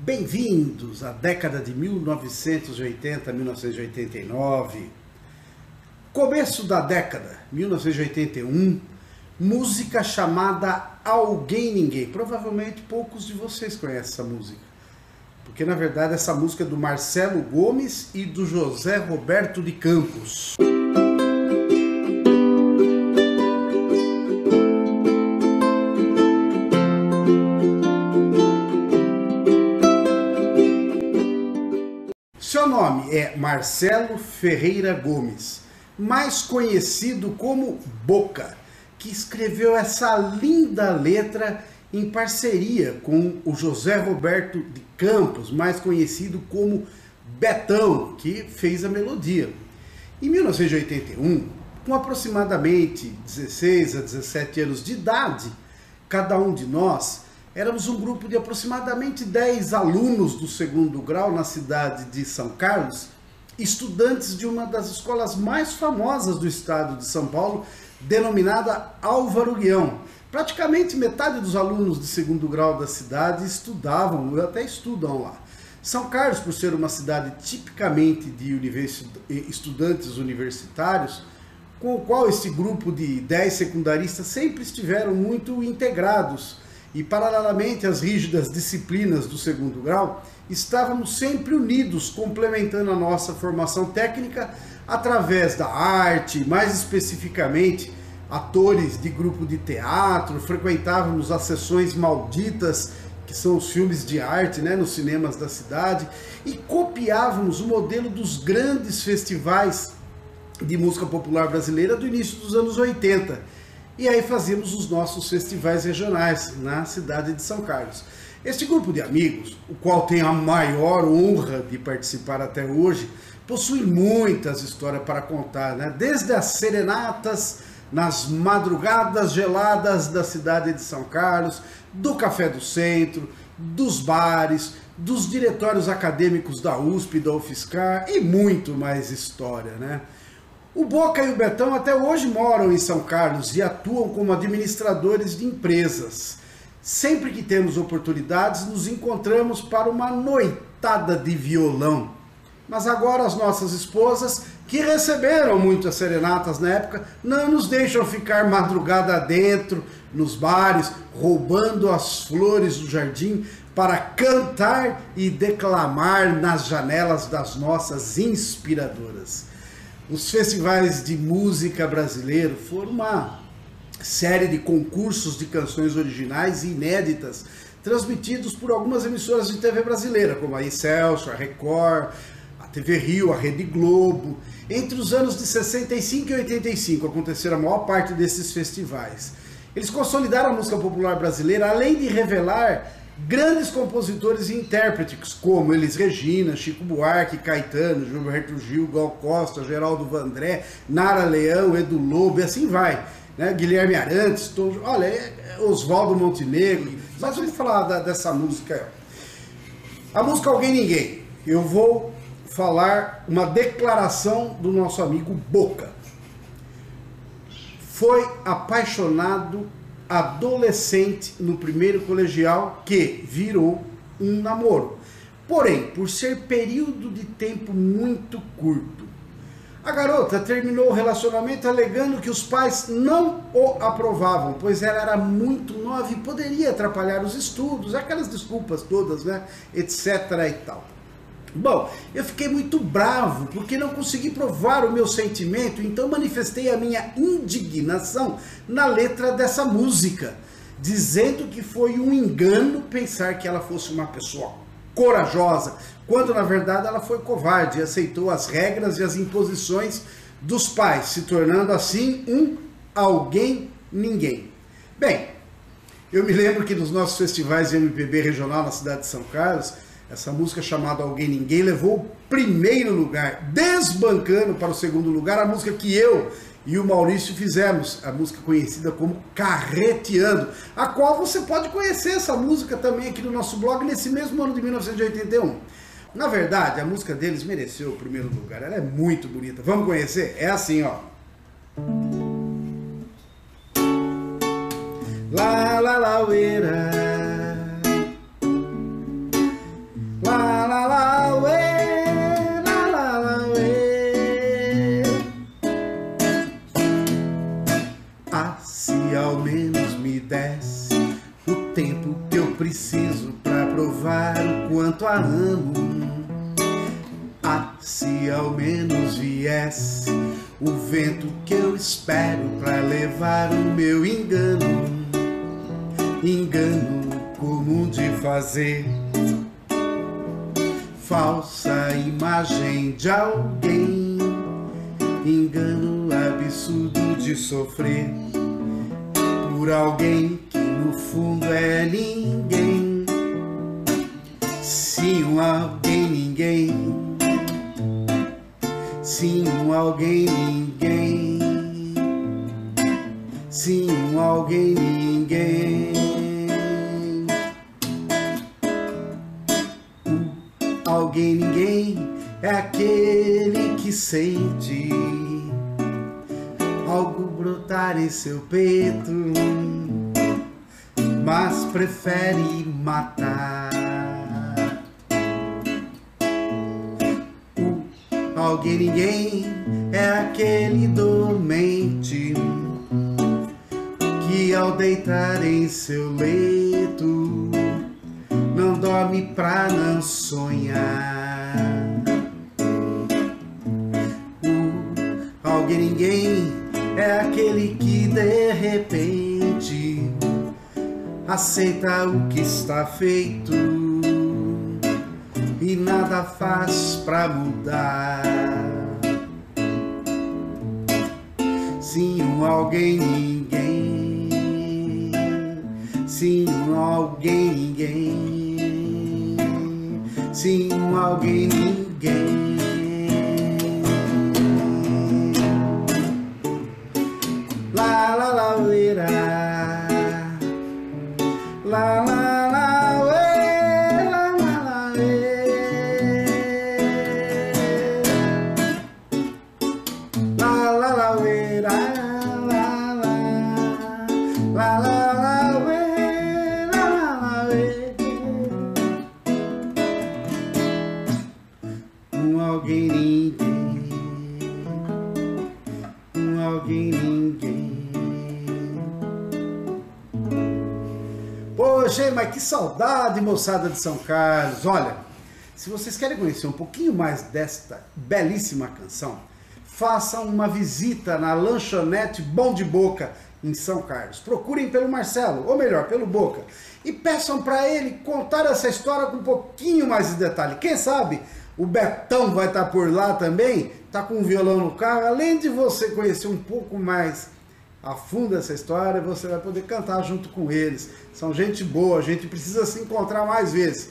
Bem-vindos à década de 1980 1989. Começo da década, 1981, música chamada Alguém Ninguém. Provavelmente poucos de vocês conhecem essa música. Porque na verdade essa música é do Marcelo Gomes e do José Roberto de Campos. Seu nome é Marcelo Ferreira Gomes, mais conhecido como Boca, que escreveu essa linda letra em parceria com o José Roberto de Campos, mais conhecido como Betão, que fez a melodia. Em 1981, com aproximadamente 16 a 17 anos de idade, cada um de nós éramos um grupo de aproximadamente 10 alunos do segundo grau na cidade de São Carlos, estudantes de uma das escolas mais famosas do estado de São Paulo, denominada Álvaro Guião. Praticamente metade dos alunos de segundo grau da cidade estudavam, ou até estudam lá. São Carlos, por ser uma cidade tipicamente de estudantes universitários, com o qual esse grupo de 10 secundaristas sempre estiveram muito integrados e, paralelamente às rígidas disciplinas do segundo grau, estávamos sempre unidos, complementando a nossa formação técnica através da arte, mais especificamente atores de grupo de teatro, frequentávamos as sessões malditas, que são os filmes de arte, né, nos cinemas da cidade, e copiávamos o modelo dos grandes festivais de música popular brasileira do início dos anos 80 e aí fazíamos os nossos festivais regionais na cidade de São Carlos. Este grupo de amigos, o qual tenho a maior honra de participar até hoje, possui muitas histórias para contar, né? desde as serenatas nas madrugadas geladas da cidade de São Carlos, do Café do Centro, dos bares, dos diretórios acadêmicos da USP, da UFSCar e muito mais história, né? O Boca e o Betão até hoje moram em São Carlos e atuam como administradores de empresas. Sempre que temos oportunidades, nos encontramos para uma noitada de violão. Mas agora as nossas esposas, que receberam muitas serenatas na época, não nos deixam ficar madrugada dentro, nos bares, roubando as flores do jardim para cantar e declamar nas janelas das nossas inspiradoras. Os festivais de música brasileiro foram uma série de concursos de canções originais e inéditas transmitidos por algumas emissoras de TV brasileira, como a Excelsior, a Record, a TV Rio, a Rede Globo. Entre os anos de 65 e 85 aconteceram a maior parte desses festivais. Eles consolidaram a música popular brasileira, além de revelar Grandes compositores e intérpretes, como Elis Regina, Chico Buarque, Caetano, Gilberto Gil, Gal Costa, Geraldo Vandré, Nara Leão, Edu Lobo, e assim vai. Né? Guilherme Arantes, Tom, olha, é, é Oswaldo Montenegro. Mas vamos falar da, dessa música. A música Alguém Ninguém. Eu vou falar uma declaração do nosso amigo Boca. Foi apaixonado adolescente no primeiro colegial que virou um namoro. Porém, por ser período de tempo muito curto, a garota terminou o relacionamento alegando que os pais não o aprovavam, pois ela era muito nova e poderia atrapalhar os estudos, aquelas desculpas todas, né, etc e tal. Bom, eu fiquei muito bravo porque não consegui provar o meu sentimento, então manifestei a minha indignação na letra dessa música, dizendo que foi um engano pensar que ela fosse uma pessoa corajosa, quando na verdade ela foi covarde e aceitou as regras e as imposições dos pais, se tornando assim um alguém ninguém. Bem, eu me lembro que nos nossos festivais de MPB regional na cidade de São Carlos, essa música chamada Alguém Ninguém levou o primeiro lugar, desbancando para o segundo lugar a música que eu e o Maurício fizemos, a música conhecida como Carreteando, a qual você pode conhecer essa música também aqui no nosso blog nesse mesmo ano de 1981. Na verdade, a música deles mereceu o primeiro lugar, ela é muito bonita. Vamos conhecer? É assim, ó. La la la uera se ao menos viesse o vento que eu espero para levar o meu engano, engano comum de fazer falsa imagem de alguém, engano absurdo de sofrer por alguém que no fundo é ninguém. Sim, um alguém, ninguém. Sim, um alguém, ninguém. Sim, um alguém, ninguém. O alguém, ninguém é aquele que sente algo brotar em seu peito, mas prefere matar. Alguém ninguém é aquele dormente que ao deitar em seu leito não dorme pra não sonhar. O alguém ninguém é aquele que de repente aceita o que está feito nada faz pra mudar. Sim, um alguém, ninguém. Sim, um alguém, ninguém. Sim, um alguém, ninguém. La la la uira. La Poxa, mas que saudade, moçada de São Carlos. Olha, se vocês querem conhecer um pouquinho mais desta belíssima canção, façam uma visita na lanchonete Bom de Boca em São Carlos. Procurem pelo Marcelo, ou melhor, pelo Boca, e peçam para ele contar essa história com um pouquinho mais de detalhe. Quem sabe o Betão vai estar por lá também, tá com um violão no carro. Além de você conhecer um pouco mais a fundo essa história, você vai poder cantar junto com eles. São gente boa, a gente precisa se encontrar mais vezes.